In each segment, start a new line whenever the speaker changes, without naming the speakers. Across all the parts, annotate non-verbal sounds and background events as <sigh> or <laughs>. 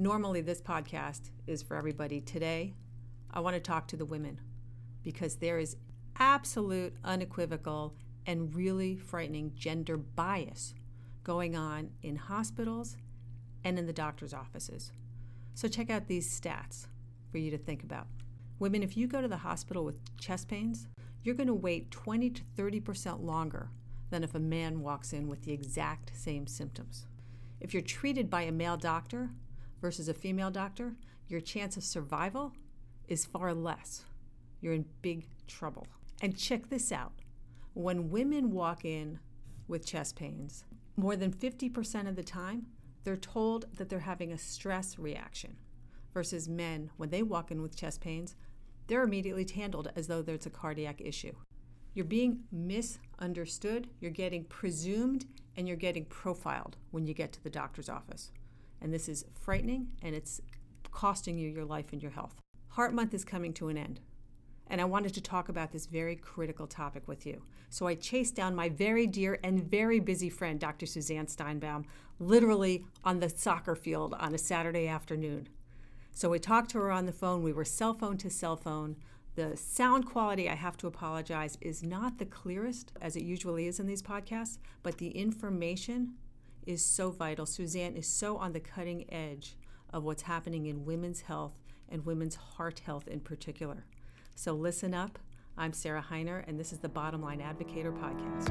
Normally, this podcast is for everybody. Today, I want to talk to the women because there is absolute, unequivocal, and really frightening gender bias going on in hospitals and in the doctor's offices. So, check out these stats for you to think about. Women, if you go to the hospital with chest pains, you're going to wait 20 to 30% longer than if a man walks in with the exact same symptoms. If you're treated by a male doctor versus a female doctor, your chance of survival is far less. You're in big trouble. And check this out when women walk in with chest pains, more than 50% of the time, they're told that they're having a stress reaction. Versus men, when they walk in with chest pains, they're immediately handled as though there's a cardiac issue. You're being misunderstood, you're getting presumed, and you're getting profiled when you get to the doctor's office. And this is frightening and it's costing you your life and your health. Heart Month is coming to an end. And I wanted to talk about this very critical topic with you. So I chased down my very dear and very busy friend, Dr. Suzanne Steinbaum, literally on the soccer field on a Saturday afternoon. So we talked to her on the phone. We were cell phone to cell phone. The sound quality, I have to apologize, is not the clearest as it usually is in these podcasts, but the information is so vital. Suzanne is so on the cutting edge of what's happening in women's health and women's heart health in particular. So listen up. I'm Sarah Hiner, and this is the Bottom Line Advocator podcast.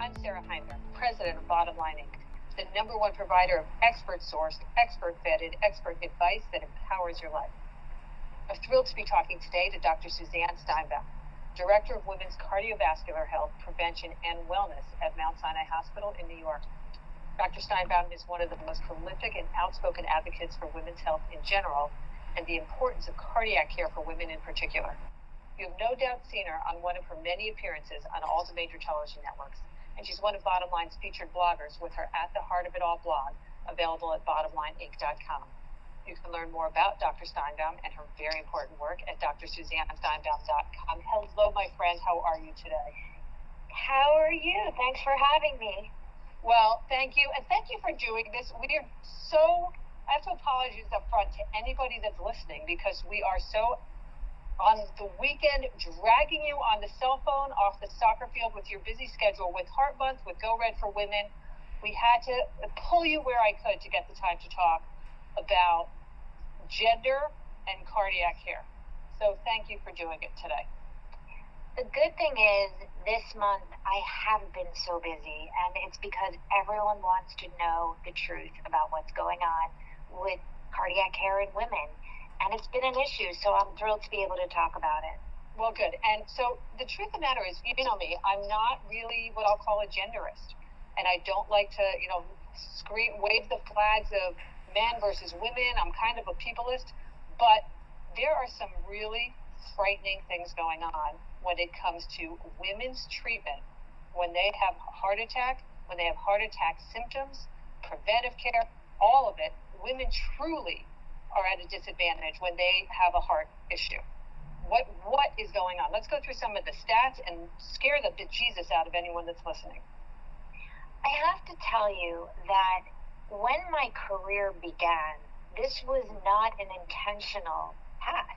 I'm Sarah Hiner, president of Bottom Line Inc the number one provider of expert sourced, expert vetted, expert advice that empowers your life. I'm thrilled to be talking today to Dr. Suzanne Steinbaum, Director of Women's Cardiovascular Health, Prevention, and Wellness at Mount Sinai Hospital in New York. Dr. Steinbaum is one of the most prolific and outspoken advocates for women's health in general and the importance of cardiac care for women in particular. You have no doubt seen her on one of her many appearances on all the major television networks and she's one of Bottom Line's featured bloggers with her At the Heart of It All blog, available at bottomlineinc.com. You can learn more about Dr. Steinbaum and her very important work at drsuzannesteinbaum.com. Hello, my friend. How are you today?
How are you? Thanks for having me.
Well, thank you. And thank you for doing this. We are so, I have to apologize up front to anybody that's listening because we are so on the weekend dragging you on the cell phone off the soccer field with your busy schedule with Heart Month, with Go Red for Women. We had to pull you where I could to get the time to talk about gender and cardiac care. So thank you for doing it today.
The good thing is, this month I haven't been so busy, and it's because everyone wants to know the truth about what's going on with cardiac care in women and it's been an issue. So I'm thrilled to be able to talk about it.
Well, good. And so the truth of the matter is, you know me, I'm not really what I'll call a genderist, and I don't like to, you know, scream, wave the flags of men versus women. I'm kind of a peopleist, but there are some really frightening things going on when it comes to women's treatment when they have heart attack, when they have heart attack symptoms, preventive care, all of it. Women truly are at a disadvantage when they have a heart issue. What what is going on? Let's go through some of the stats and scare the Jesus out of anyone that's listening.
I have to tell you that when my career began, this was not an intentional path.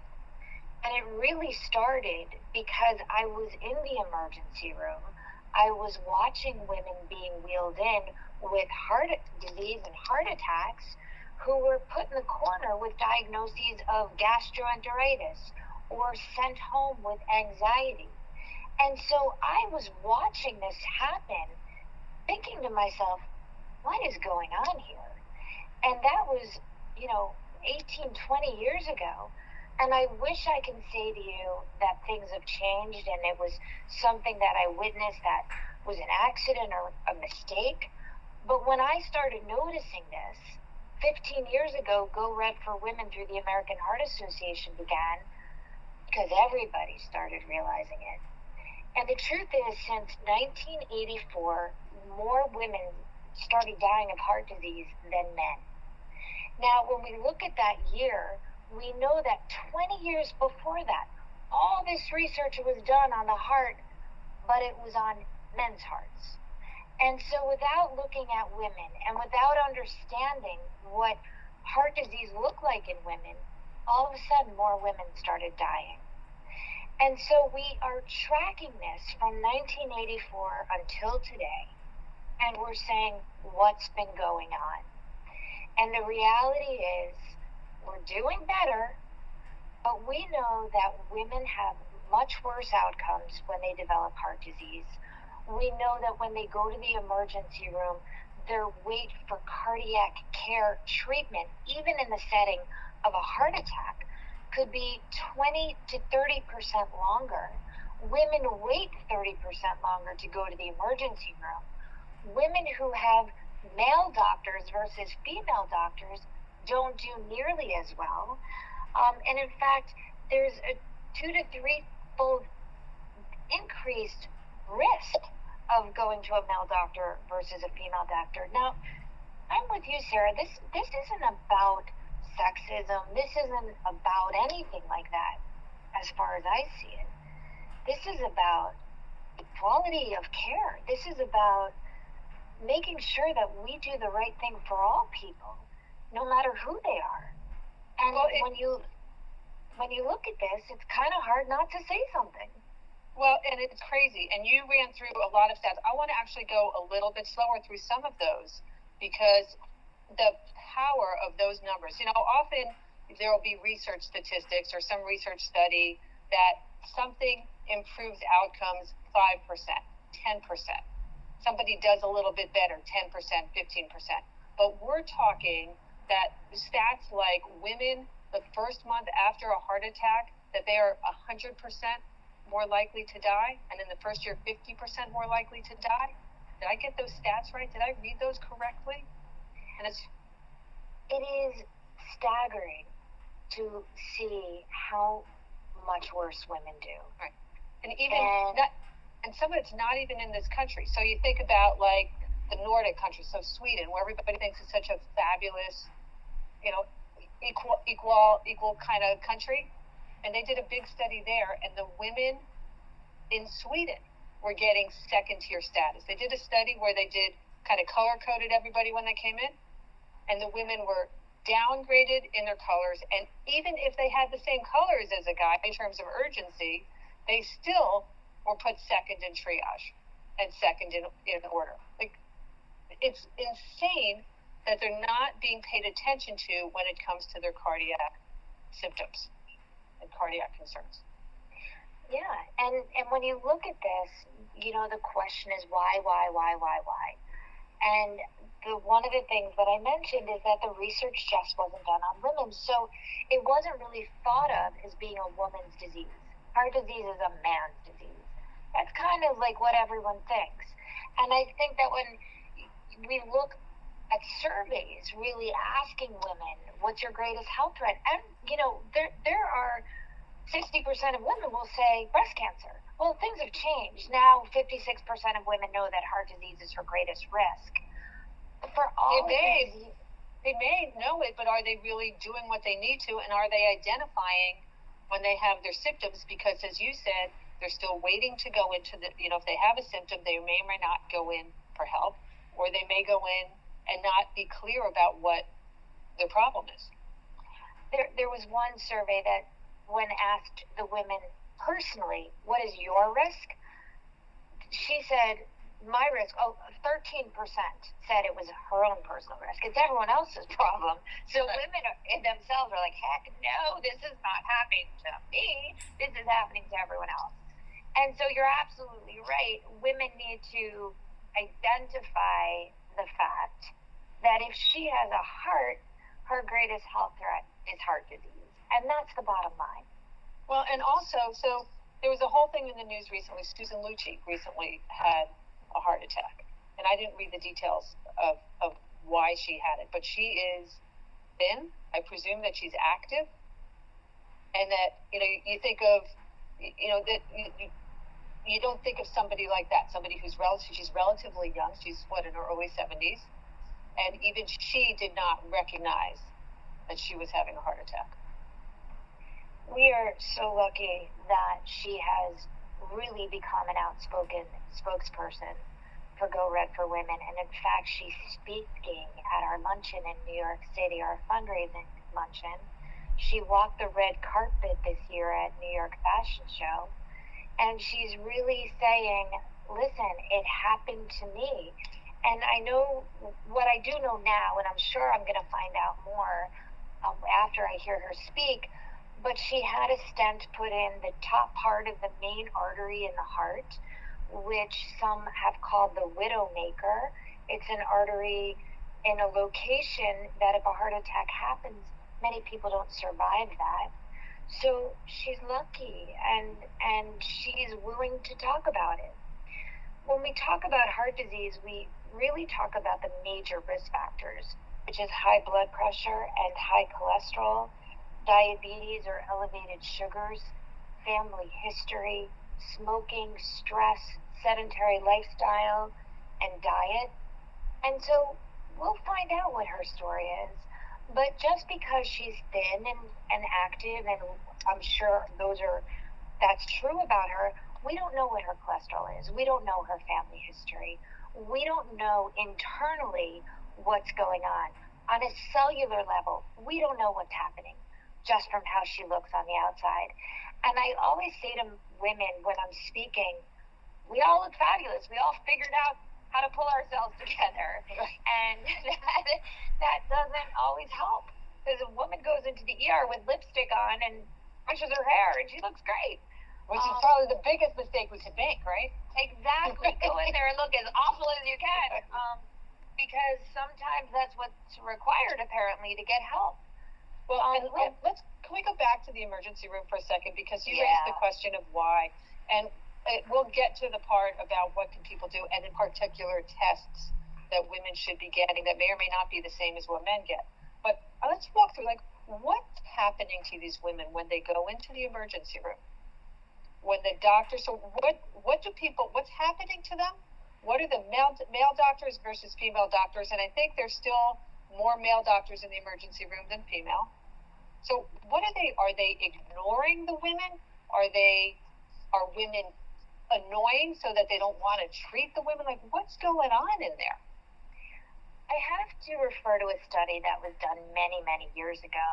And it really started because I was in the emergency room. I was watching women being wheeled in with heart disease and heart attacks who were put in the corner with diagnoses of gastroenteritis or sent home with anxiety. And so I was watching this happen, thinking to myself, what is going on here? And that was, you know, 18, 20 years ago. And I wish I can say to you that things have changed and it was something that I witnessed that was an accident or a mistake. But when I started noticing this, 15 years ago, Go Red for Women through the American Heart Association began because everybody started realizing it. And the truth is, since 1984, more women started dying of heart disease than men. Now, when we look at that year, we know that 20 years before that, all this research was done on the heart, but it was on men's hearts. And so, without looking at women and without understanding what heart disease looked like in women, all of a sudden more women started dying. And so we are tracking this from 1984 until today, and we're saying what's been going on. And the reality is, we're doing better, but we know that women have much worse outcomes when they develop heart disease. We know that when they go to the emergency room, their wait for cardiac care treatment, even in the setting of a heart attack, could be 20 to 30 percent longer. Women wait 30 percent longer to go to the emergency room. Women who have male doctors versus female doctors don't do nearly as well. Um, and in fact, there's a two to three fold increased risk of going to a male doctor versus a female doctor. Now, I'm with you, Sarah. This this isn't about sexism. This isn't about anything like that, as far as I see it. This is about quality of care. This is about making sure that we do the right thing for all people, no matter who they are. And well, it, when you when you look at this, it's kind of hard not to say something.
Well, and it's crazy. And you ran through a lot of stats. I want to actually go a little bit slower through some of those because the power of those numbers. You know, often there will be research statistics or some research study that something improves outcomes 5%, 10%. Somebody does a little bit better, 10%, 15%. But we're talking that stats like women the first month after a heart attack, that they are 100% more likely to die, and in the first year, 50% more likely to die. Did I get those stats right? Did I read those correctly? And it's
it is staggering to see how much worse women do.
Right. And even and, not, and some of it's not even in this country. So you think about like the Nordic countries, so Sweden, where everybody thinks it's such a fabulous, you know, equal equal equal kind of country and they did a big study there, and the women in Sweden were getting second tier status. They did a study where they did kind of color coded everybody when they came in, and the women were downgraded in their colors. And even if they had the same colors as a guy in terms of urgency, they still were put second in triage and second in, in order. Like, it's insane that they're not being paid attention to when it comes to their cardiac symptoms and cardiac concerns.
Yeah, and and when you look at this, you know the question is why, why, why, why, why, and the one of the things that I mentioned is that the research just wasn't done on women, so it wasn't really thought of as being a woman's disease. Heart disease is a man's disease. That's kind of like what everyone thinks, and I think that when we look at surveys really asking women, what's your greatest health threat? And, you know, there, there are 60% of women will say breast cancer. Well, things have changed. Now, 56% of women know that heart disease is her greatest risk. For all
they may, they may know it, but are they really doing what they need to? And are they identifying when they have their symptoms? Because, as you said, they're still waiting to go into the, you know, if they have a symptom, they may or may not go in for help, or they may go in and not be clear about what the problem is.
There, there was one survey that, when asked the women personally, what is your risk? She said, my risk, oh, 13% said it was her own personal risk. It's everyone else's problem. So women are, in themselves are like, heck no, this is not happening to me. This is happening to everyone else. And so you're absolutely right. Women need to identify the fact that if she has a heart, her greatest health threat is heart disease. And that's the bottom line.
Well, and also, so there was a whole thing in the news recently. Susan Lucci recently had a heart attack. And I didn't read the details of, of why she had it, but she is thin. I presume that she's active. And that, you know, you think of, you know, that you, you don't think of somebody like that, somebody who's relative, she's relatively young. She's, what, in her early 70s and even she did not recognize that she was having a heart attack.
We are so lucky that she has really become an outspoken spokesperson for Go Red for Women. And in fact, she's speaking at our luncheon in New York City, our fundraising luncheon. She walked the red carpet this year at New York Fashion Show. And she's really saying, listen, it happened to me. And I know what I do know now, and I'm sure I'm going to find out more um, after I hear her speak. But she had a stent put in the top part of the main artery in the heart which some have called the widowmaker. It's an artery in a location that if a heart attack happens, many people don't survive that. So she's lucky and and she's willing to talk about it. When we talk about heart disease, we really talk about the major risk factors, which is high blood pressure and high cholesterol, diabetes or elevated sugars, family history, smoking, stress, sedentary lifestyle, and diet. And so we'll find out what her story is. But just because she's thin and, and active, and I'm sure those are that's true about her, we don't know what her cholesterol is. We don't know her family history. We don't know internally what's going on. On a cellular level, we don't know what's happening just from how she looks on the outside. And I always say to women when I'm speaking, we all look fabulous. We all figured out how to pull ourselves together. And <laughs> that, that doesn't always help. Because a woman goes into the ER with lipstick on and brushes her hair and she looks great.
Which um, is probably the biggest mistake we could make, right?
Exactly. <laughs> Go in there and look as awful as you can. Um, because sometimes that's what's required, apparently, to get help.
Well, um, and, and let's can we go back to the emergency room for a second because you yeah. raised the question of why, and it, we'll get to the part about what can people do, and in particular tests that women should be getting that may or may not be the same as what men get. But uh, let's walk through like what's happening to these women when they go into the emergency room, when the doctor. So what what do people? What's happening to them? What are the male male doctors versus female doctors? And I think there's still more male doctors in the emergency room than female. So what are they? Are they ignoring the women? Are they? Are women annoying so that they don't want to treat the women? Like what's going on in there?
I have to refer to a study that was done many, many years ago.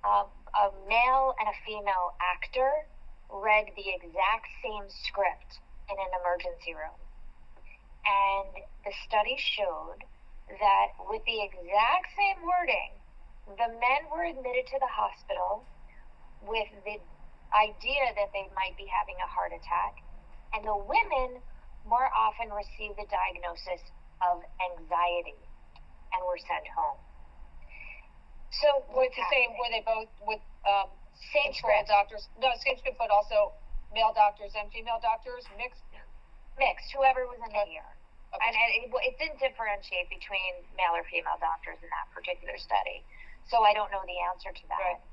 Um, a male and a female actor read the exact same script in an emergency room. And the study showed that with the exact same wording, the men were admitted to the hospital with the idea that they might be having a heart attack, and the women more often received the diagnosis of anxiety and were sent home.
So what's the same? Were they both with um,
same script
doctors? No, same script, but also male doctors and female doctors mixed.
Mixed, whoever was in the ER. Okay. And it, it didn't differentiate between male or female doctors in that particular study. So I don't know the answer to that.
Right.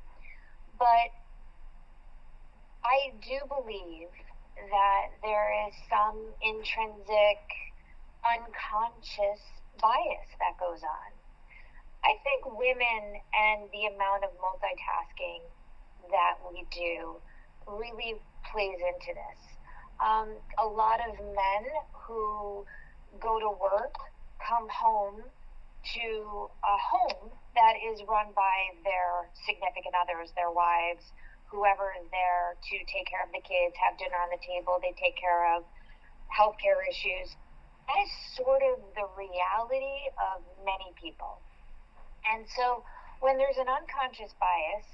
But I do believe that there is some intrinsic, unconscious bias that goes on. I think women and the amount of multitasking that we do really plays into this. Um, a lot of men who go to work, come home to a home that is run by their significant others, their wives, whoever is there to take care of the kids, have dinner on the table, they take care of healthcare issues. That is sort of the reality of many people. And so when there's an unconscious bias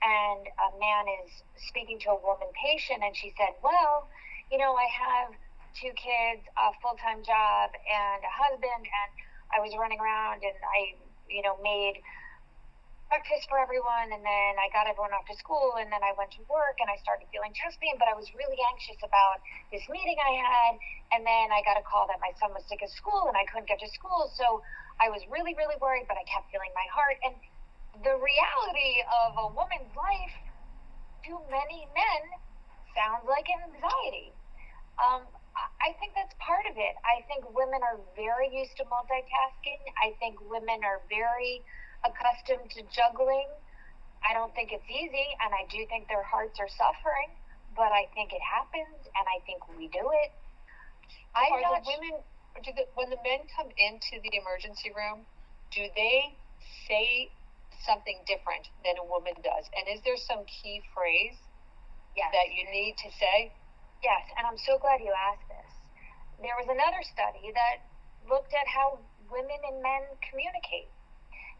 and a man is speaking to a woman patient and she said, Well, you know, I have two kids, a full time job, and a husband, and I was running around and I, you know, made breakfast for everyone and then I got everyone off to school and then I went to work and I started feeling chest pain but I was really anxious about this meeting I had and then I got a call that my son was sick at school and I couldn't get to school so I was really really worried but I kept feeling my heart and the reality of a woman's life to many men sounds like anxiety um, I think that's part of it. I think women are very used to multitasking. I think women are very accustomed to juggling. I don't think it's easy, and I do think their hearts are suffering, but I think it happens, and I think we do it.
I'm are not, the women do the, when the men come into the emergency room, do they say something different than a woman does? And is there some key phrase
Yes.
that you need to say?
Yes, and I'm so glad you asked this. There was another study that looked at how women and men communicate.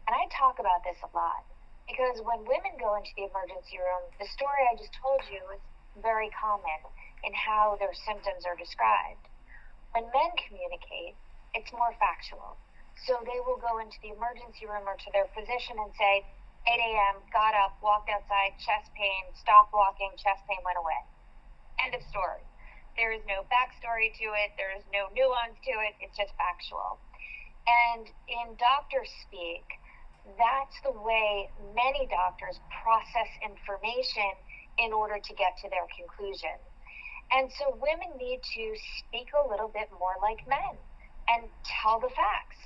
And I talk about this a lot because when women go into the emergency room, the story I just told you is very common in how their symptoms are described. When men communicate, it's more factual. So they will go into the emergency room or to their physician and say, 8 a.m., got up, walked outside, chest pain, stopped walking, chest pain went away. End of story. There is no backstory to it, there is no nuance to it, it's just factual. And in doctor speak, that's the way many doctors process information in order to get to their conclusion. And so women need to speak a little bit more like men and tell the facts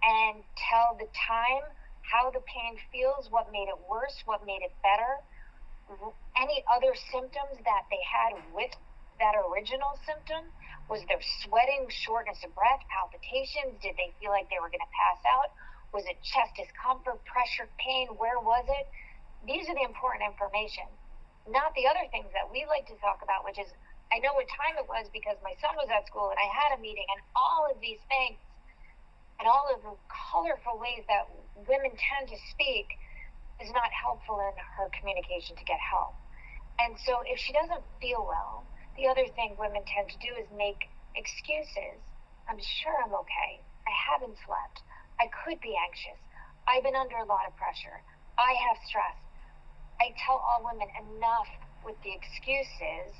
and tell the time how the pain feels, what made it worse, what made it better, any other symptoms that they had with that original symptom. Was there sweating, shortness of breath, palpitations? Did they feel like they were going to pass out? Was it chest discomfort, pressure, pain? Where was it? These are the important information, not the other things that we like to talk about, which is I know what time it was because my son was at school and I had a meeting and all of these things and all of the colorful ways that women tend to speak is not helpful in her communication to get help. And so if she doesn't feel well, the other thing women tend to do is make excuses. I'm sure I'm okay. I haven't slept. I could be anxious. I've been under a lot of pressure. I have stress. I tell all women enough with the excuses.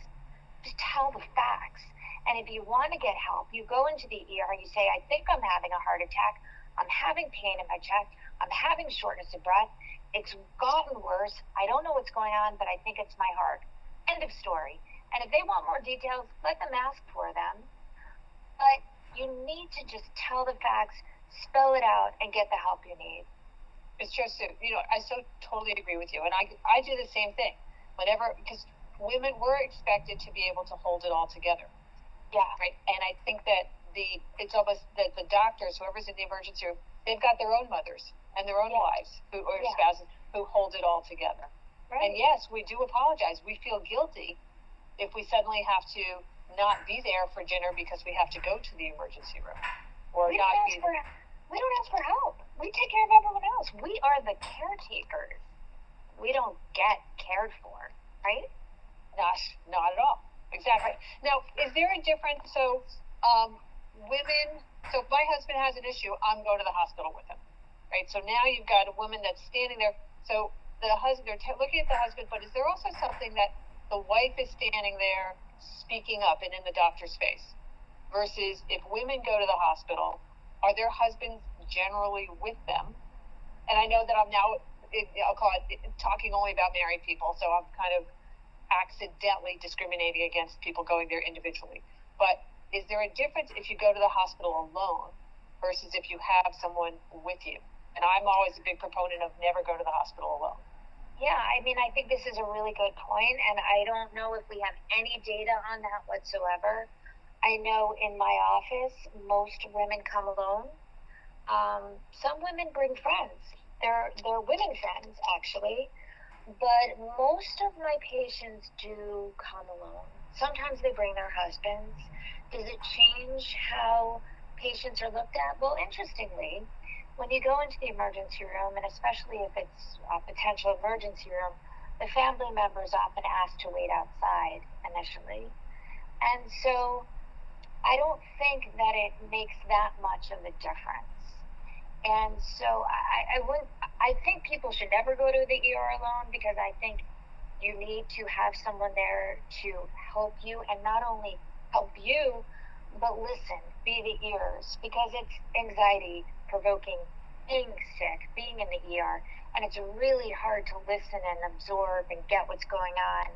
Just tell the facts. And if you want to get help, you go into the ER and you say, I think I'm having a heart attack. I'm having pain in my chest. I'm having shortness of breath. It's gotten worse. I don't know what's going on, but I think it's my heart. End of story. And if they want more details, let them ask for them. But you need to just tell the facts, spell it out, and get the help you need.
It's just, you know, I so totally agree with you. And I, I do the same thing. Whenever, because women were expected to be able to hold it all together.
Yeah.
Right. And I think that the it's almost that the doctors, whoever's in the emergency room, they've got their own mothers and their own
Yeah.
wives who or
Yeah.
spouses who hold it all together.
Right.
And yes, we do apologize. We feel guilty if we suddenly have to not be there for dinner because we have to go to the emergency room or
we don't, ask for, we don't ask for help. We take care of everyone else. We are the caretakers. We don't get cared for, right?
Not, not at all. Exactly. Now, is there a difference? So, um, women. So, if my husband has an issue, I'm going to the hospital with him, right? So now you've got a woman that's standing there. So the husband, they're t- looking at the husband, but is there also something that the wife is standing there speaking up and in the doctor's face? Versus if women go to the hospital, are their husbands generally with them? And I know that I'm now, I'll call it talking only about married people, so I'm kind of accidentally discriminating against people going there individually. But is there a difference if you go to the hospital alone versus if you have someone with you? And I'm always a big proponent of never go to the hospital alone.
Yeah, I mean, I think this is a really good point, and I don't know if we have any data on that whatsoever. I know in my office, most women come alone. Um, some women bring friends. They're they're women friends actually, but most of my patients do come alone. Sometimes they bring their husbands. Does it change how patients are looked at? Well, interestingly, when you go into the emergency room, and especially if it's a potential emergency room, the family members often ask to wait outside initially. And so I don't think that it makes that much of a difference. And so I, I wouldn't, I think people should never go to the ER alone because I think you need to have someone there to help you and not only help you, but listen, be the ears because it's anxiety provoking being sick, being in the ER, and it's really hard to listen and absorb and get what's going on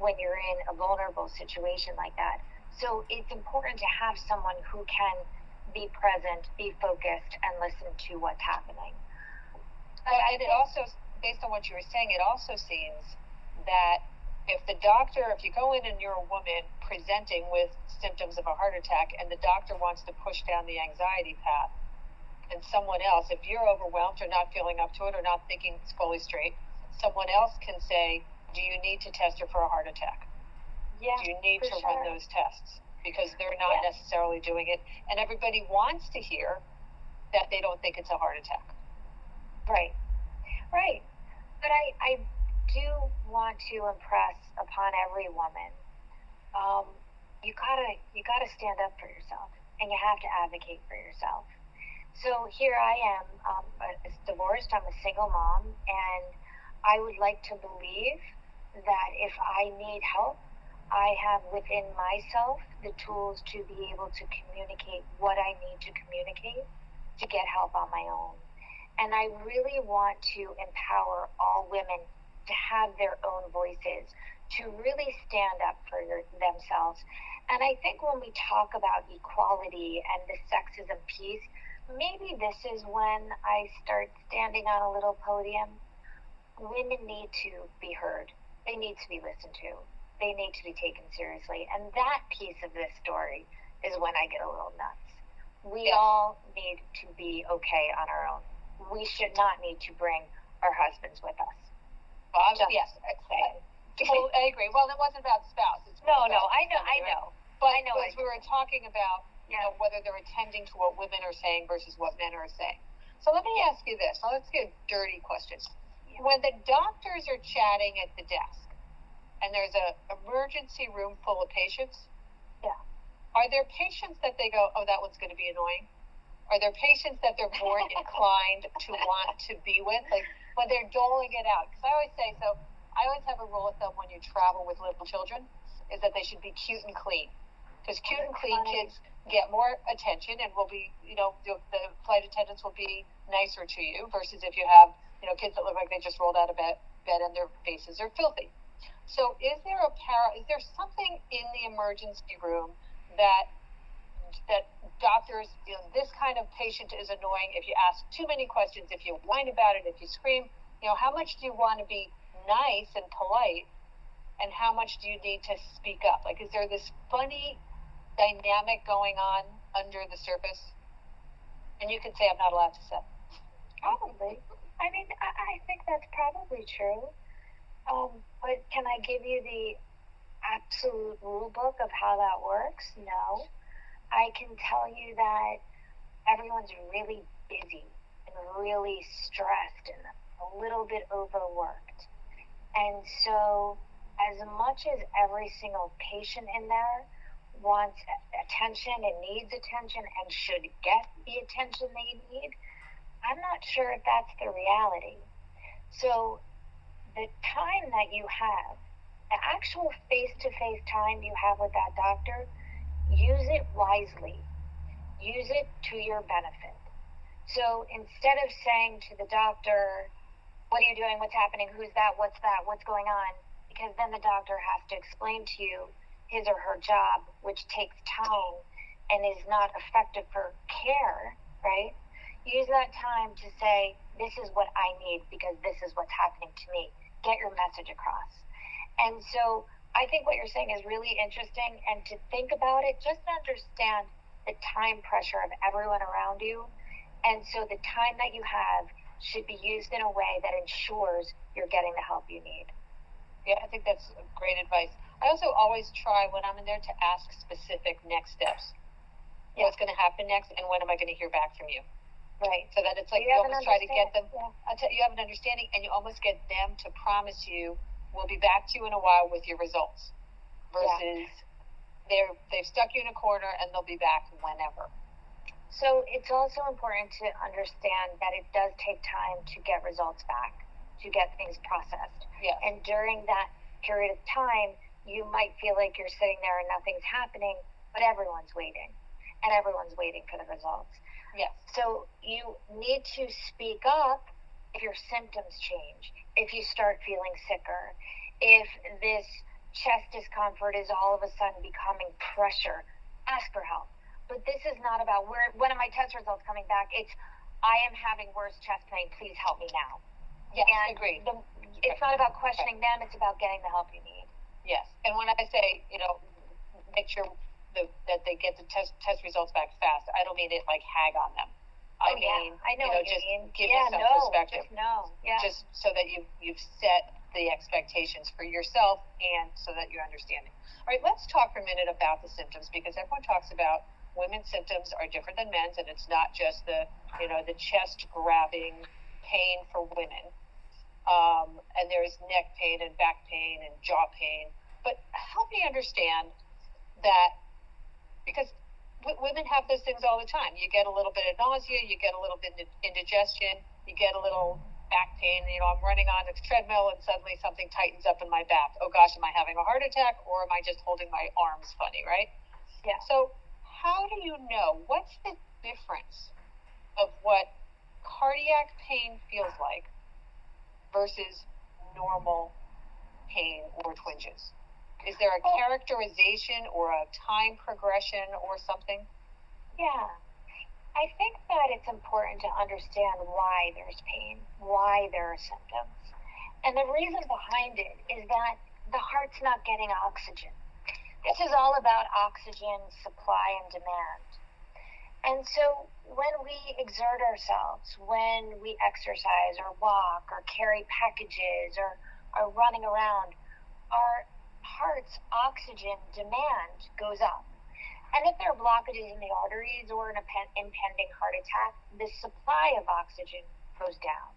when you're in a vulnerable situation like that. So it's important to have someone who can be present, be focused, and listen to what's happening.
But and it also, based on what you were saying, it also seems that
if the doctor, if you go in and you're a woman presenting with symptoms of a heart attack and the doctor wants to push down the anxiety path, and someone else, if you're overwhelmed or not feeling up to it or not thinking fully straight, someone else can say, Do you need to test her for a heart attack?
Yeah,
Do you need to
for
run those tests? Because they're not necessarily doing it. And everybody wants to hear that they don't think it's a heart attack.
Right, right. But I, I do want to impress upon every woman. Um, you gotta, you gotta stand up for yourself, and you have to advocate for yourself. So here I am, um, divorced. I'm a single mom, and I would like to believe that if I need help, I have within myself the tools to be able to communicate what I need to communicate to get help on my own. And I really want to empower all women to have their own voices, to really stand up for their, themselves. And I think when we talk about equality and the sexism piece, maybe this is when I start standing on a little podium. Women need to be heard, they need to be listened to, they need to be taken seriously. And that piece of this story is when I get a little nuts. We
Yes.
all need to be okay on our own. We should not need to bring our husbands with us.
Well,
Just
yes, I,
saying.
well, I agree. Well, it wasn't about spouse. It's
No,
about
no, I know, I know.
But
I know
as we were talking about, you know, whether they're attending to what women are saying versus what men are saying. So let me ask you this. Now let's get a dirty question. When the doctors are chatting at the desk, and there's a emergency room full of patients,
Yeah.
are there patients that they go, oh, that one's going to be annoying? Are there patients that they're more <laughs> inclined to want to be with? Like when they're doling it out? Because I always say so. I always have a rule of thumb when you travel with little children is that they should be cute and clean. Because cute and clean kids get more attention and will be, you know, the, the flight attendants will be nicer to you versus if you have, you know, kids that look like they just rolled out of bed, bed and their faces are filthy. So is there a para, is there something in the emergency room that that doctors, you know, this kind of patient is annoying if you ask too many questions, if you whine about it, if you scream, you know, how much do you want to be nice and polite and how much do you need to speak up? Like, is there this funny dynamic going on under the surface? And you can say, I'm not allowed to say.
Probably. I mean, I, I think that's probably true. Um, but can I give you the absolute rule book of how that works? No. I can tell you that everyone's really busy and really stressed and a little bit overworked. And so, as much as every single patient in there wants attention and needs attention and should get the attention they need, I'm not sure if that's the reality. So, the time that you have, the actual face to face time you have with that doctor, use it wisely. Use it to your benefit. So, instead of saying to the doctor, What are you doing? What's happening? Who's that? What's that? What's going on? Because then the doctor has to explain to you his or her job, which takes time and is not effective for care, right? Use that time to say, this is what I need because this is what's happening to me. Get your message across. And so I think what you're saying is really interesting. And to think about it, just understand the time pressure of everyone around you. And so the time that you have should be used in a way that ensures you're getting the help you need.
Yeah, I think that's great advice. I also always try when I'm in there to ask specific next steps.
Yeah.
What's going to happen next, and when am I going to hear back from you?
Right.
So that it's like
You
you, almost try to get them.
understanding,
I'll you, have an understanding, and you almost get them to promise you, "We'll be back to you in a while with your results," versus they're they've stuck you in a corner and they'll be back whenever.
So it's also important to understand that it does take time to get results back, to get things processed.
Yes.
And during that period of time, you might feel like you're sitting there and nothing's happening, but everyone's waiting. And everyone's waiting for the results.
Yes.
So you need to speak up if your symptoms change, if you start feeling sicker, if this chest discomfort is all of a sudden becoming pressure, ask for help. But this is not about where when are my test results coming back? It's I am having worse chest pain. Please help me now.
Yes.
And
agreed.
the, it's not about questioning them. It's about getting the help you need.
Yes, and when I say you know, make sure the, that they get the test test results back fast, I don't mean it like hag on them. I
oh,
mean,
yeah. I know
you know, just
you
give
yeah,
you some
no,
perspective.
Just no, yeah.
Just so that you you've set the expectations for yourself and so that you're understanding. All right, let's talk for a minute about the symptoms because everyone talks about women's symptoms are different than men's, and it's not just the you know the chest grabbing pain for women. Um, and there's neck pain and back pain and jaw pain. But help me understand that because w- women have those things all the time. You get a little bit of nausea, you get a little bit of indigestion, you get a little back pain. You know, I'm running on a treadmill and suddenly something tightens up in my back. Oh gosh, am I having a heart attack or am I just holding my arms funny, right?
Yeah.
So, how do you know what's the difference of what cardiac pain feels like versus normal pain or twinges? Is there a characterization or a time progression or something?
Yeah. I think that it's important to understand why there's pain, why there are symptoms. And the reason behind it is that the heart's not getting oxygen. This is all about oxygen supply and demand. And so when we exert ourselves, when we exercise or walk or carry packages or are running around, our heart's oxygen demand goes up. And if there are blockages in the arteries or an impending heart attack, the supply of oxygen goes down.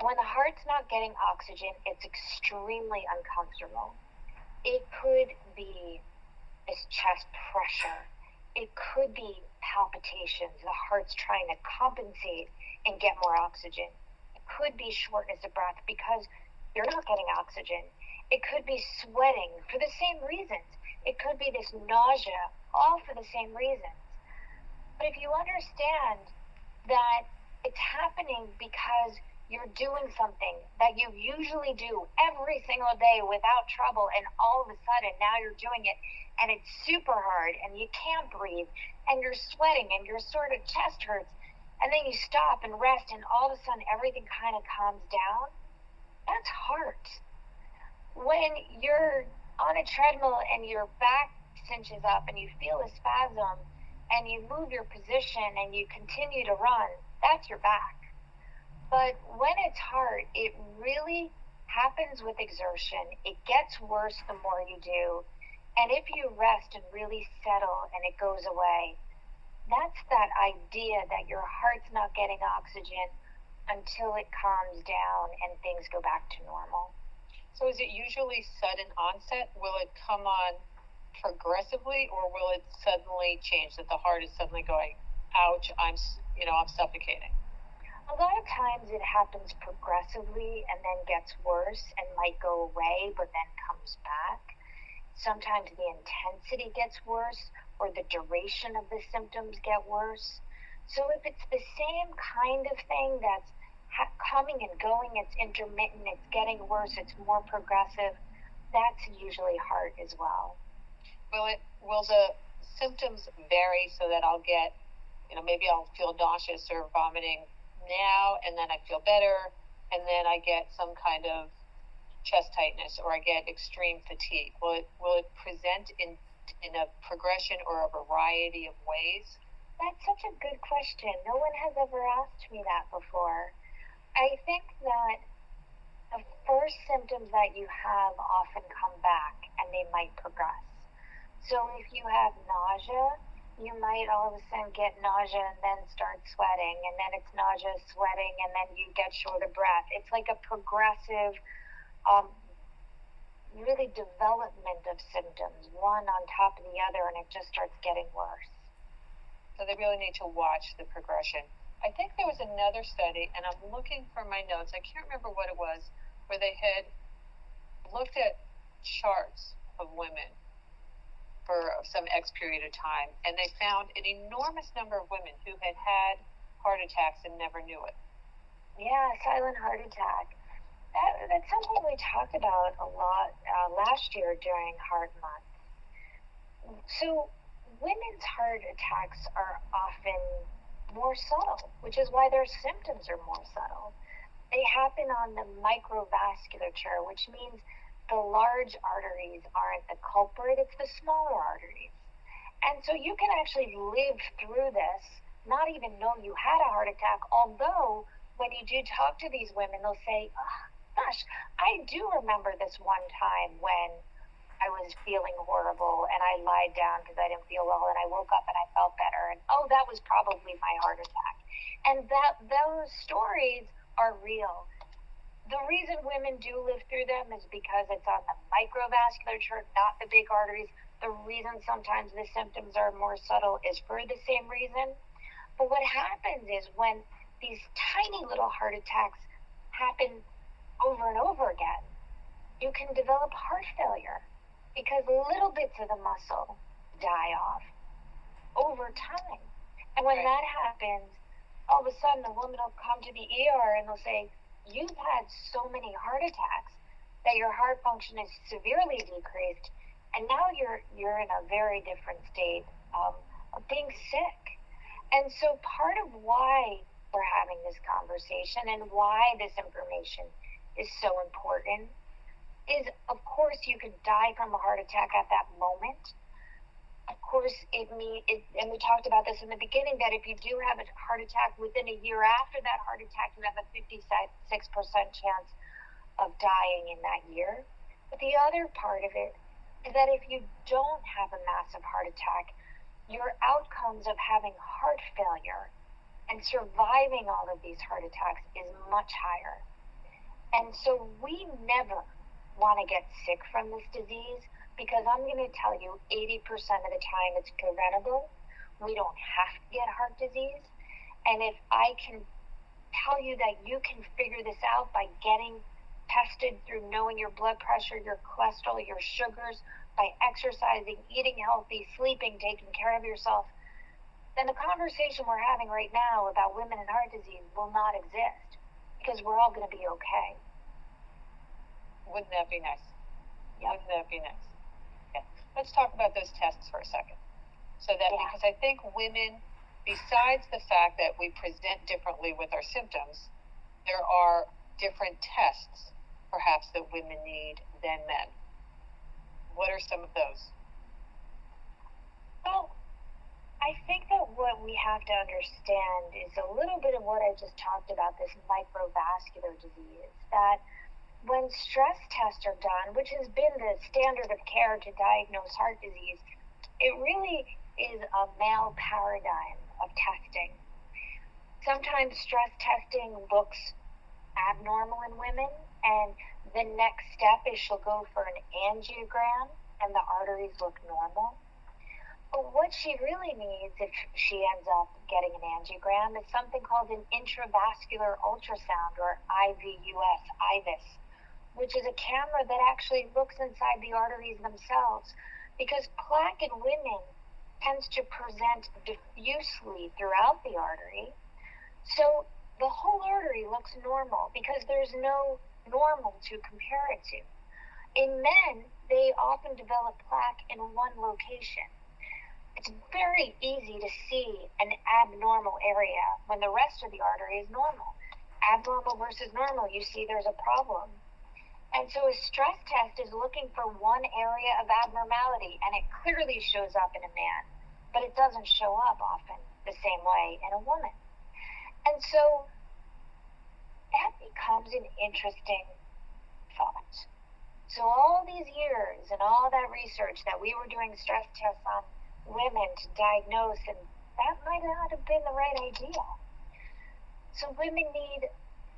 When the heart's not getting oxygen, it's extremely uncomfortable. It could be this chest pressure. It could be palpitations. The heart's trying to compensate and get more oxygen. It could be shortness of breath because you're not getting oxygen. It could be sweating for the same reasons. It could be this nausea, all for the same reasons. But if you understand that it's happening because you're doing something that you usually do every single day without trouble, and all of a sudden now you're doing it and it's super hard and you can't breathe and you're sweating and your sort of chest hurts, and then you stop and rest, and all of a sudden everything kind of calms down. That's heart. When you're on a treadmill and your back cinches up and you feel a spasm and you move your position and you continue to run, that's your back. But when it's hard, it really happens with exertion. It gets worse the more you do. And if you rest and really settle and it goes away, that's that idea that your heart's not getting oxygen until it calms down and things go back to normal.
So is it usually sudden onset? Will it come on progressively or will it suddenly change that the heart is suddenly going, ouch, I'm, you know, I'm suffocating?
A lot of times it happens progressively and then gets worse and might go away but then comes back. Sometimes the intensity gets worse or the duration of the symptoms get worse. So if it's the same kind of thing that's ha- coming and going, it's intermittent, it's getting worse, it's more progressive, that's usually heart as well.
Will it will the symptoms vary so that I'll get, you know, maybe I'll feel nauseous or vomiting now and then I feel better and then I get some kind of chest tightness or I get extreme fatigue? Will it will it present in in a progression or a variety of ways?
That's such a good question. No one has ever asked me that before. I think that the first symptoms that you have often come back and they might progress. So if you have nausea, you might all of a sudden get nausea and then start sweating, and then it's nausea, sweating, and then you get short of breath. It's like a progressive, um, really development of symptoms, one on top of the other, and it just starts getting worse.
So they really need to watch the progression. I think there was another study, and I'm looking for my notes. I can't remember what it was, where they had looked at charts of women for some X period of time, and they found an enormous number of women who had had heart attacks and never knew it.
Yeah, silent heart attack. That, that's something we talked about a lot uh, last year during Heart Month. So, women's heart attacks are often more subtle, which is why their symptoms are more subtle. They happen on the microvasculature, which means the large arteries aren't the culprit, it's the smaller arteries. And so you can actually live through this, not even know you had a heart attack, although when you do talk to these women, they'll say, oh, gosh, I do remember this one time when I was feeling horrible and I lied down because I didn't feel well and I woke up and I felt better and oh that was probably my heart attack. And that those stories are real. The reason women do live through them is because it's on the microvasculature, not the big arteries. The reason sometimes the symptoms are more subtle is for the same reason. But what happens is when these tiny little heart attacks happen over and over again, you can develop heart failure because little bits of the muscle die off over time. And when that happens, all of a sudden the woman will come to the ER and they'll say, You've had so many heart attacks that your heart function is severely decreased, and now you're you're in a very different state of being sick. And so part of why we're having this conversation and why this information is so important is, of course, you could die from a heart attack at that moment. Of course, it mean it, and we talked about this in the beginning that if you do have a heart attack within a year after that heart attack, you have a 56% chance of dying in that year. But the other part of it is that if you don't have a massive heart attack, your outcomes of having heart failure and surviving all of these heart attacks is much higher. And so we never want to get sick from this disease because I'm going to tell you 80% of the time it's preventable. We don't have to get heart disease. And if I can tell you that you can figure this out by getting tested through knowing your blood pressure, your cholesterol, your sugars, by exercising, eating healthy, sleeping, taking care of yourself, then the conversation we're having right now about women and heart disease will not exist because we're all going to be okay.
Wouldn't that be nice?
Yep.
Wouldn't that be nice? Yeah. Let's talk about those tests for a second. So that
Yeah.
because I think women, besides the fact that we present differently with our symptoms, there are different tests perhaps that women need than men. What are some of those?
Well, I think that what we have to understand is a little bit of what I just talked about this microvascular disease. That when stress tests are done, which has been the standard of care to diagnose heart disease, it really is a male paradigm of testing. Sometimes stress testing looks abnormal in women, and the next step is she'll go for an angiogram, and the arteries look normal. But what she really needs if she ends up getting an angiogram is something called an intravascular ultrasound or IVUS, IVUS which is a camera that actually looks inside the arteries themselves because plaque in women tends to present diffusely throughout the artery. So the whole artery looks normal because there's no normal to compare it to. In men, they often develop plaque in one location. It's very easy to see an abnormal area when the rest of the artery is normal. Abnormal versus normal, you see there's a problem. And so a stress test is looking for one area of abnormality, and it clearly shows up in a man, but it doesn't show up often the same way in a woman. And so that becomes an interesting thought. So all these years and all that research that we were doing stress tests on women to diagnose, and that might not have been the right idea. So women need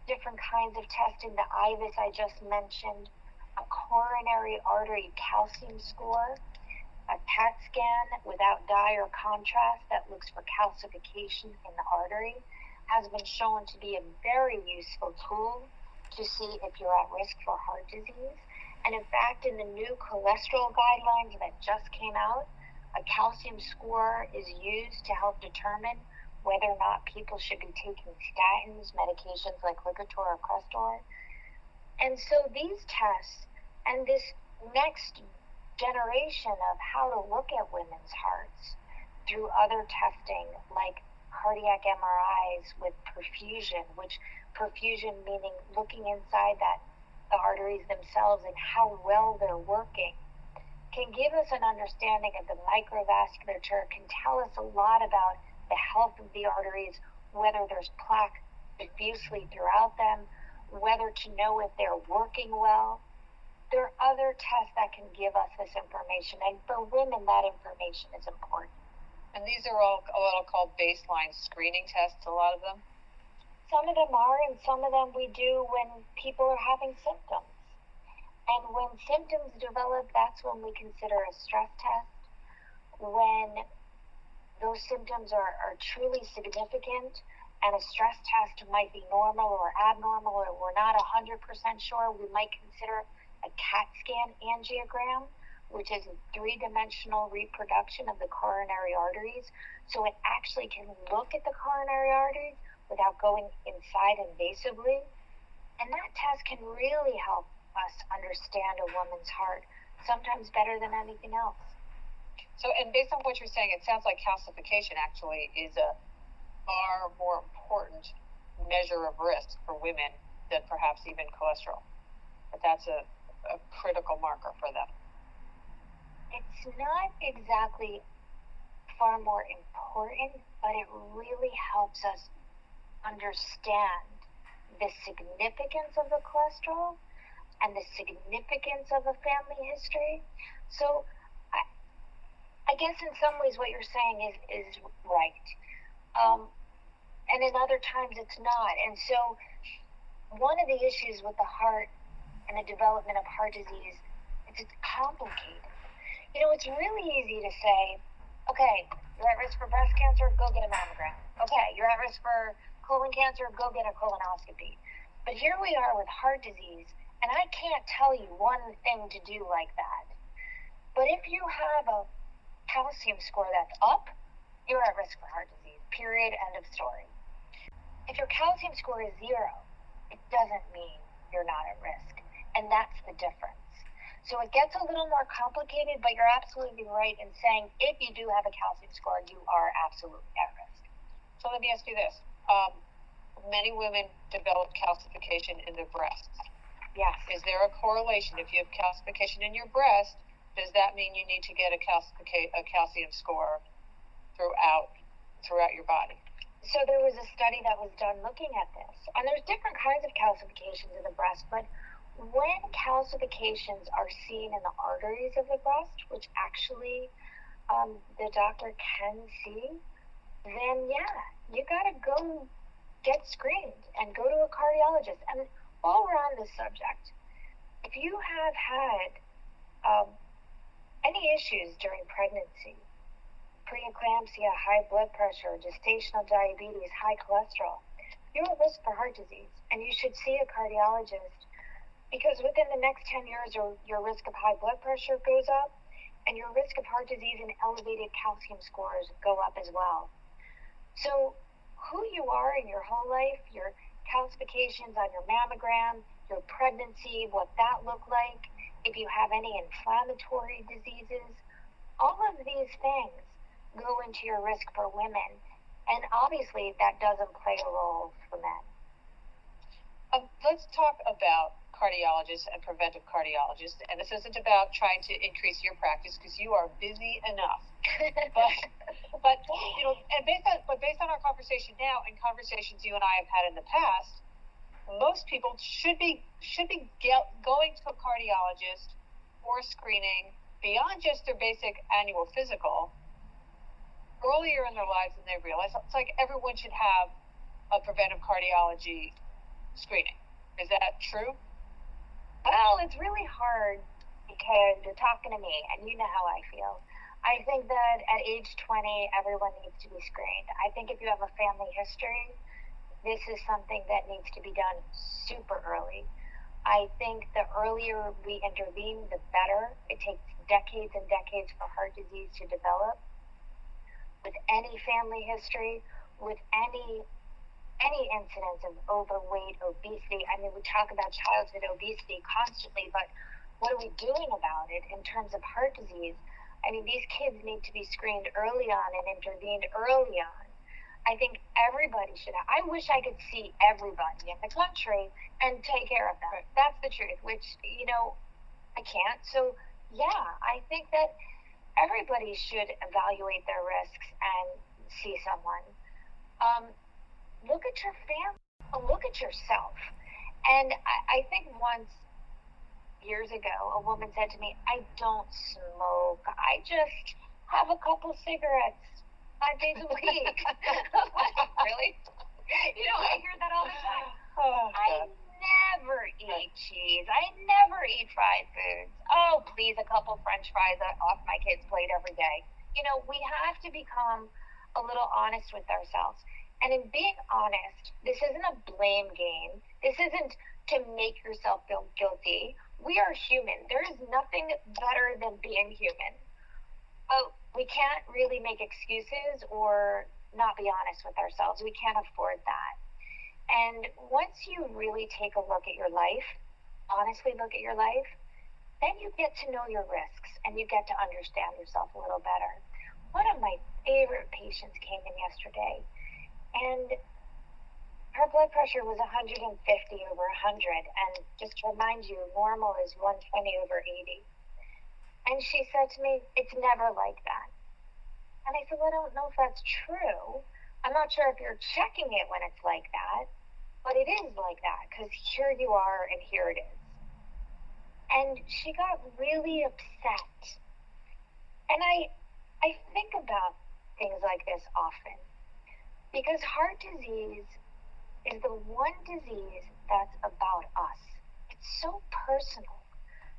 different kinds of testing, the IVUS I just mentioned, a coronary artery calcium score, a CAT scan without dye or contrast that looks for calcification in the artery has been shown to be a very useful tool to see if you're at risk for heart disease. And in fact, in the new cholesterol guidelines that just came out, a calcium score is used to help determine whether or not people should be taking statins, medications like Lipitor or Crestor. And so these tests and this next generation of how to look at women's hearts through other testing like cardiac MRIs with perfusion, which perfusion meaning looking inside that the arteries themselves and how well they're working can give us an understanding of the microvasculature, can tell us a lot about the health of the arteries, whether there's plaque diffusely throughout them, whether to know if they're working well. There are other tests that can give us this information, and for women, that information is important.
And these are all what I'll call baseline screening tests, a lot of them?
Some of them are, and some of them we do when people are having symptoms. And when symptoms develop, that's when we consider a stress test. When those symptoms are, are truly significant and a stress test might be normal or abnormal or we're not 100% sure, we might consider a CAT scan angiogram which is a three dimensional reproduction of the coronary arteries. So it actually can look at the coronary arteries without going inside invasively. And that test can really help us understand a woman's heart, sometimes better than anything else.
So, and based on what you're saying, it sounds like calcification actually is a far more important measure of risk for women than perhaps even cholesterol. But that's a, a critical marker for them
it's not exactly far more important, but it really helps us understand the significance of the cholesterol and the significance of a family history. So I, guess in some ways what you're saying is, is right. Um, and in other times it's not. And so one of the issues with the heart and the development of heart disease is it's complicated you know, it's really easy to say, okay, you're at risk for breast cancer, go get a mammogram. Okay, you're at risk for colon cancer, go get a colonoscopy. But here we are with heart disease, and I can't tell you one thing to do like that. But if you have a calcium score that's up, you're at risk for heart disease. Period. End of story. If your calcium score is zero, it doesn't mean you're not at risk. And that's the difference. So it gets a little more complicated, but you're absolutely right in saying if you do have a calcium score, you are absolutely at risk.
So let me ask you this. Um, many women develop calcification in their breasts.
Yes.
Is there a correlation? If you have calcification in your breast, does that mean you need to get a, calcific- a calcium score throughout throughout your body?
So there was a study that was done looking at this, and there's different kinds of calcifications in the breast, but when calcifications are seen in the arteries of the breast, which actually um, the doctor can see, then yeah, you gotta go get screened and go to a cardiologist. And while we're on this subject, if you have had um, any issues during pregnancy, preeclampsia, high blood pressure, gestational diabetes, high cholesterol, you're at risk for heart disease, and you should see a cardiologist because within the next 10 years, your, your risk of high blood pressure goes up, and your risk of heart disease and elevated calcium scores go up as well. So, who you are in your whole life, your calcifications on your mammogram, your pregnancy, what that looked like, if you have any inflammatory diseases, all of these things go into your risk for women. And obviously, that doesn't play a role for men.
Um, let's talk about cardiologists and preventive cardiologists. and this isn't about trying to increase your practice because you are busy enough. <laughs> but but you know, and based on but based on our conversation now and conversations you and I have had in the past, most people should be should be get, going to a cardiologist for screening beyond just their basic annual physical earlier in their lives than they realize. It's like everyone should have a preventive cardiology screening. Is that true?
Well, it's really hard because you're talking to me and you know how I feel. I think that at age 20, everyone needs to be screened. I think if you have a family history, this is something that needs to be done super early. I think the earlier we intervene, the better. It takes decades and decades for heart disease to develop. With any family history, with any any incidence of overweight, obesity. I mean, we talk about childhood obesity constantly, but what are we doing about it in terms of heart disease? I mean, these kids need to be screened early on and intervened early on. I think everybody should have. I wish I could see everybody in the country and take care of them. Right. That's the truth, which, you know, I can't. So, yeah, I think that everybody should evaluate their risks and see someone. Um, look at your family, look at yourself. And I, I think once years ago, a woman said to me, I don't smoke. I just have a couple cigarettes five days a week. <laughs> really? You know, I hear that all the time. Oh, I never eat cheese. I never eat fried foods. Oh, please, a couple french fries off my kid's plate every day. You know, we have to become a little honest with ourselves. And in being honest, this isn't a blame game. This isn't to make yourself feel guilty. We are human. There is nothing better than being human. But we can't really make excuses or not be honest with ourselves. We can't afford that. And once you really take a look at your life, honestly look at your life, then you get to know your risks and you get to understand yourself a little better. One of my favorite patients came in yesterday and her blood pressure was 150 over 100. And just to remind you, normal is 120 over 80. And she said to me, It's never like that. And I said, Well, I don't know if that's true. I'm not sure if you're checking it when it's like that, but it is like that because here you are and here it is. And she got really upset. And I, I think about things like this often because heart disease is the one disease that's about us. It's so personal.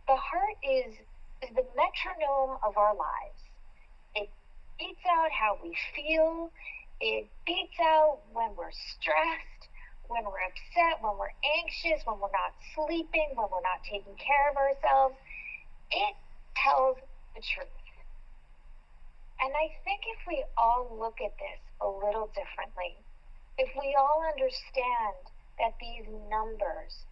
The heart is, is the metronome of our lives. It beats out how we feel, it beats out when we're stressed, when we're upset, when we're anxious, when we're not sleeping, when we're not taking care of ourselves. It tells the truth. And I think if we all look at this a little differently, if we all understand that these numbers,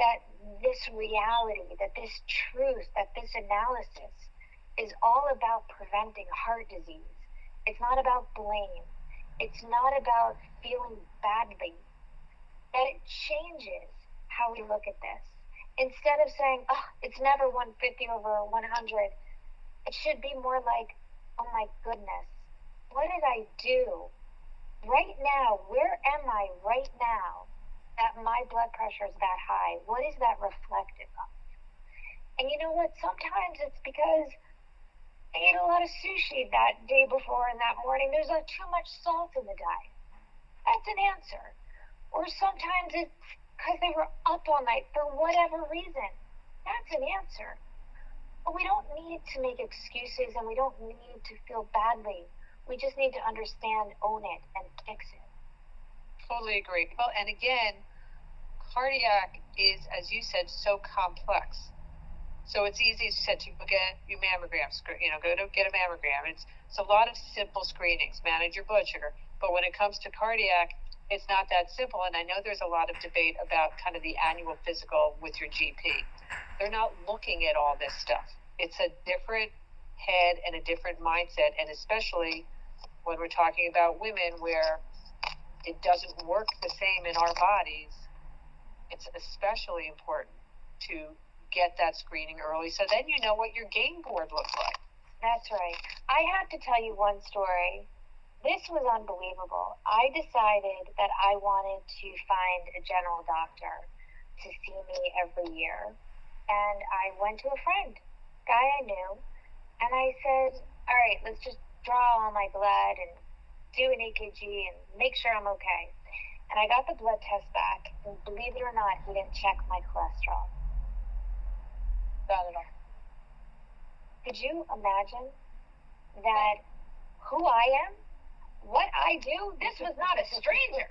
that this reality, that this truth, that this analysis is all about preventing heart disease, it's not about blame, it's not about feeling badly, that it changes how we look at this. Instead of saying, oh, it's never 150 over 100, it should be more like, oh my goodness, what did I do? Right now, where am I right now that my blood pressure is that high? What is that reflective of? And you know what? Sometimes it's because I ate a lot of sushi that day before and that morning. There's like too much salt in the diet. That's an answer. Or sometimes it's because they were up all night for whatever reason. That's an answer. But we don't need to make excuses and we don't need to feel badly. We just need to understand, own it, and fix it.
Totally agree. Well, and again, cardiac is, as you said, so complex. So it's easy, as you said, to get your mammogram, you know, go to get a mammogram. It's, it's a lot of simple screenings, manage your blood sugar. But when it comes to cardiac, it's not that simple. And I know there's a lot of debate about kind of the annual physical with your GP. They're not looking at all this stuff. It's a different head and a different mindset, and especially when we're talking about women where it doesn't work the same in our bodies, it's especially important to get that screening early so then you know what your game board looks like.
That's right. I have to tell you one story. This was unbelievable. I decided that I wanted to find a general doctor to see me every year and I went to a friend, guy I knew, and I said, all right, let's just draw all my blood and do an EKG and make sure I'm okay. And I got the blood test back, and believe it or not, he didn't check my cholesterol.
Not at all.
Could you imagine that who I am, what I do, this was not a stranger.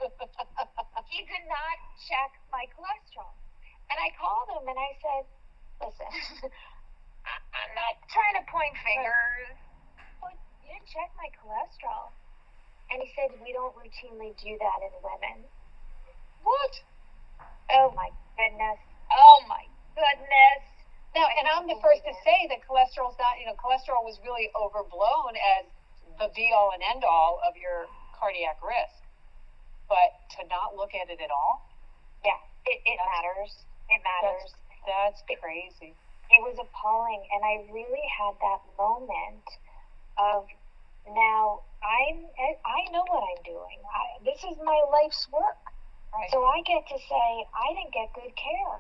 he did not check my cholesterol. And I called him and I said, listen, <laughs> I'm not trying to point fingers, but you didn't check my cholesterol. And he said, we don't routinely do that in women.
What?
Oh my goodness. Oh my goodness.
Now, and I'm the first to say that cholesterol's not, you know, cholesterol was really overblown as the be all and end all of your cardiac risk. but to not look at it at all,
Yeah, it, it matters. It matters.
that's crazy.
It was appalling, and I really had that moment of now I'm I know what I'm doing. I, this is my life's work.
Right.
So I get to say I didn't get good care.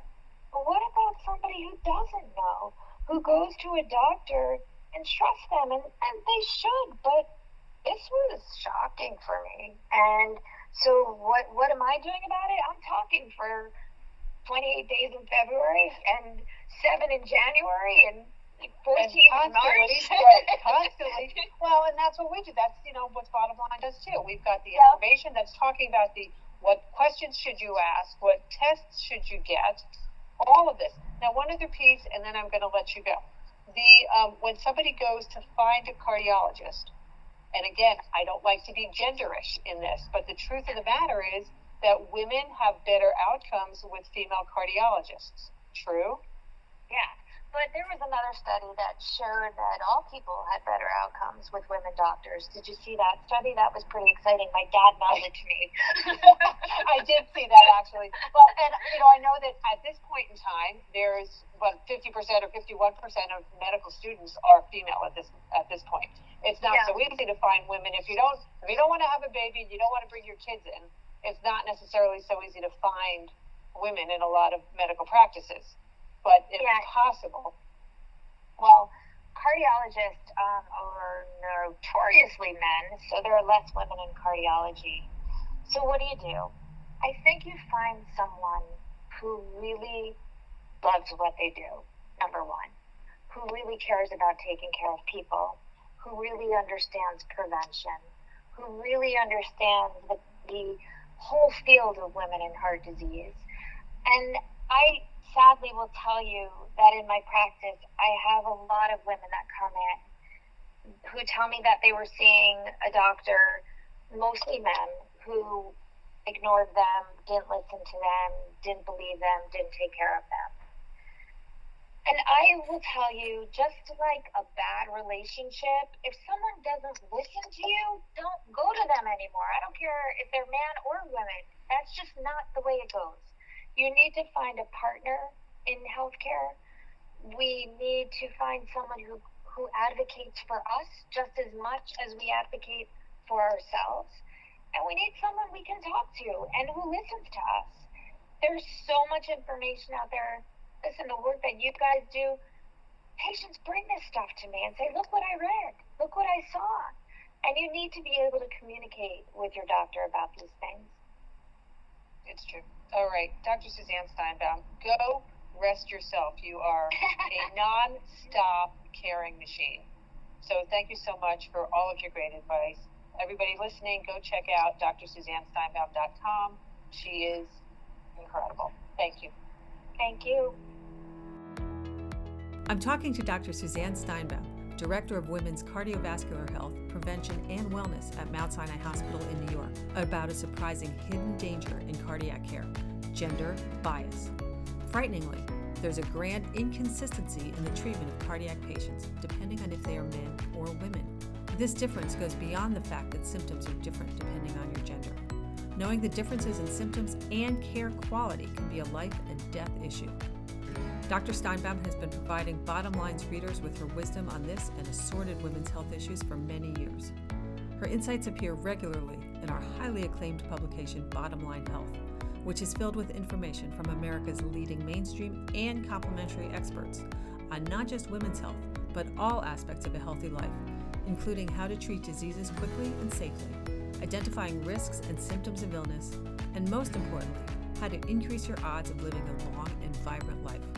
But what about somebody who doesn't know, who goes to a doctor and trusts them, and, and they should, but this was shocking for me. And so what what am I doing about it? I'm talking for 28 days in February and seven in January and 14 in March. <laughs>
right, constantly. Well, and that's what we do. That's you know what bottom line does too. We've got the
Yeah.
information that's talking about the what questions should you ask, what tests should you get, all of this. Now, one other piece, and then I'm going to let you go. The um, when somebody goes to find a cardiologist, and again, I don't like to be genderish in this, but the truth of the matter is that women have better outcomes with female cardiologists. True.
Yeah, but there was another study that showed that all people had better outcomes with women doctors. Did you see that study? That was pretty exciting. My dad nodded to me. <laughs>
I did see that actually. Well, and you know, I know that at this point in time, there's what 50% or 51% of medical students are female at this at this point. It's not
Yeah.
so easy to find women if you don't if you don't want to have a baby, and you don't want to bring your kids in. It's not necessarily so easy to find women in a lot of medical practices, but it's
Yeah.
possible.
Well, cardiologists um, are notoriously men, so there are less women in cardiology. So what do you do? I think you find someone who really loves what they do, number one, who really cares about taking care of people, who really understands prevention, who really understands the, the whole field of women and heart disease. And I sadly will tell you that in my practice, I have a lot of women that come in who tell me that they were seeing a doctor, mostly men, who ignored them, didn't listen to them, didn't believe them, didn't take care of them. And I will tell you, just like a bad relationship, if someone doesn't listen to you, don't go to them anymore. I don't care if they're man or women. That's just not the way it goes. You need to find a partner in healthcare. We need to find someone who, who advocates for us just as much as we advocate for ourselves. And we need someone we can talk to and who listens to us. There's so much information out there. Listen, the work that you guys do, patients bring this stuff to me and say, look what I read, look what I saw. And you need to be able to communicate with your doctor about these things.
It's true. All right, Dr. Suzanne Steinbaum, go rest yourself. You are a <laughs> non-stop caring machine. So thank you so much for all of your great advice. Everybody listening, go check out drsuzannesteinbaum.com. She is incredible. Thank you.
Thank you.
I'm talking to Dr. Suzanne Steinbaum, Director of Women's Cardiovascular Health, Prevention, and Wellness at Mount Sinai Hospital in New York, about a surprising hidden danger in cardiac care gender bias. Frighteningly, there's a grand inconsistency in the treatment of cardiac patients, depending on if they are men or women. This difference goes beyond the fact that symptoms are different depending on your gender. Knowing the differences in symptoms and care quality can be a life and death issue. Dr. Steinbaum has been providing Bottom Line's readers with her wisdom on this and assorted women's health issues for many years. Her insights appear regularly in our highly acclaimed publication, Bottom Line Health, which is filled with information from America's leading mainstream and complementary experts on not just women's health, but all aspects of a healthy life, including how to treat diseases quickly and safely, identifying risks and symptoms of illness, and most importantly, how to increase your odds of living a long and vibrant life.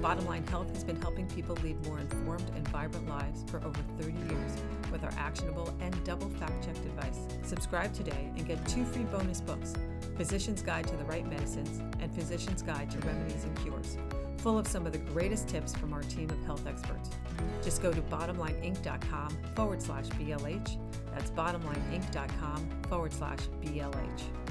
Bottom Line Health has been helping people lead more informed and vibrant lives for over 30 years with our actionable and double fact checked advice. Subscribe today and get two free bonus books Physician's Guide to the Right Medicines and Physician's Guide to Remedies and Cures, full of some of the greatest tips from our team of health experts. Just go to bottomlineinc.com forward slash BLH. That's bottomlineinc.com forward slash BLH.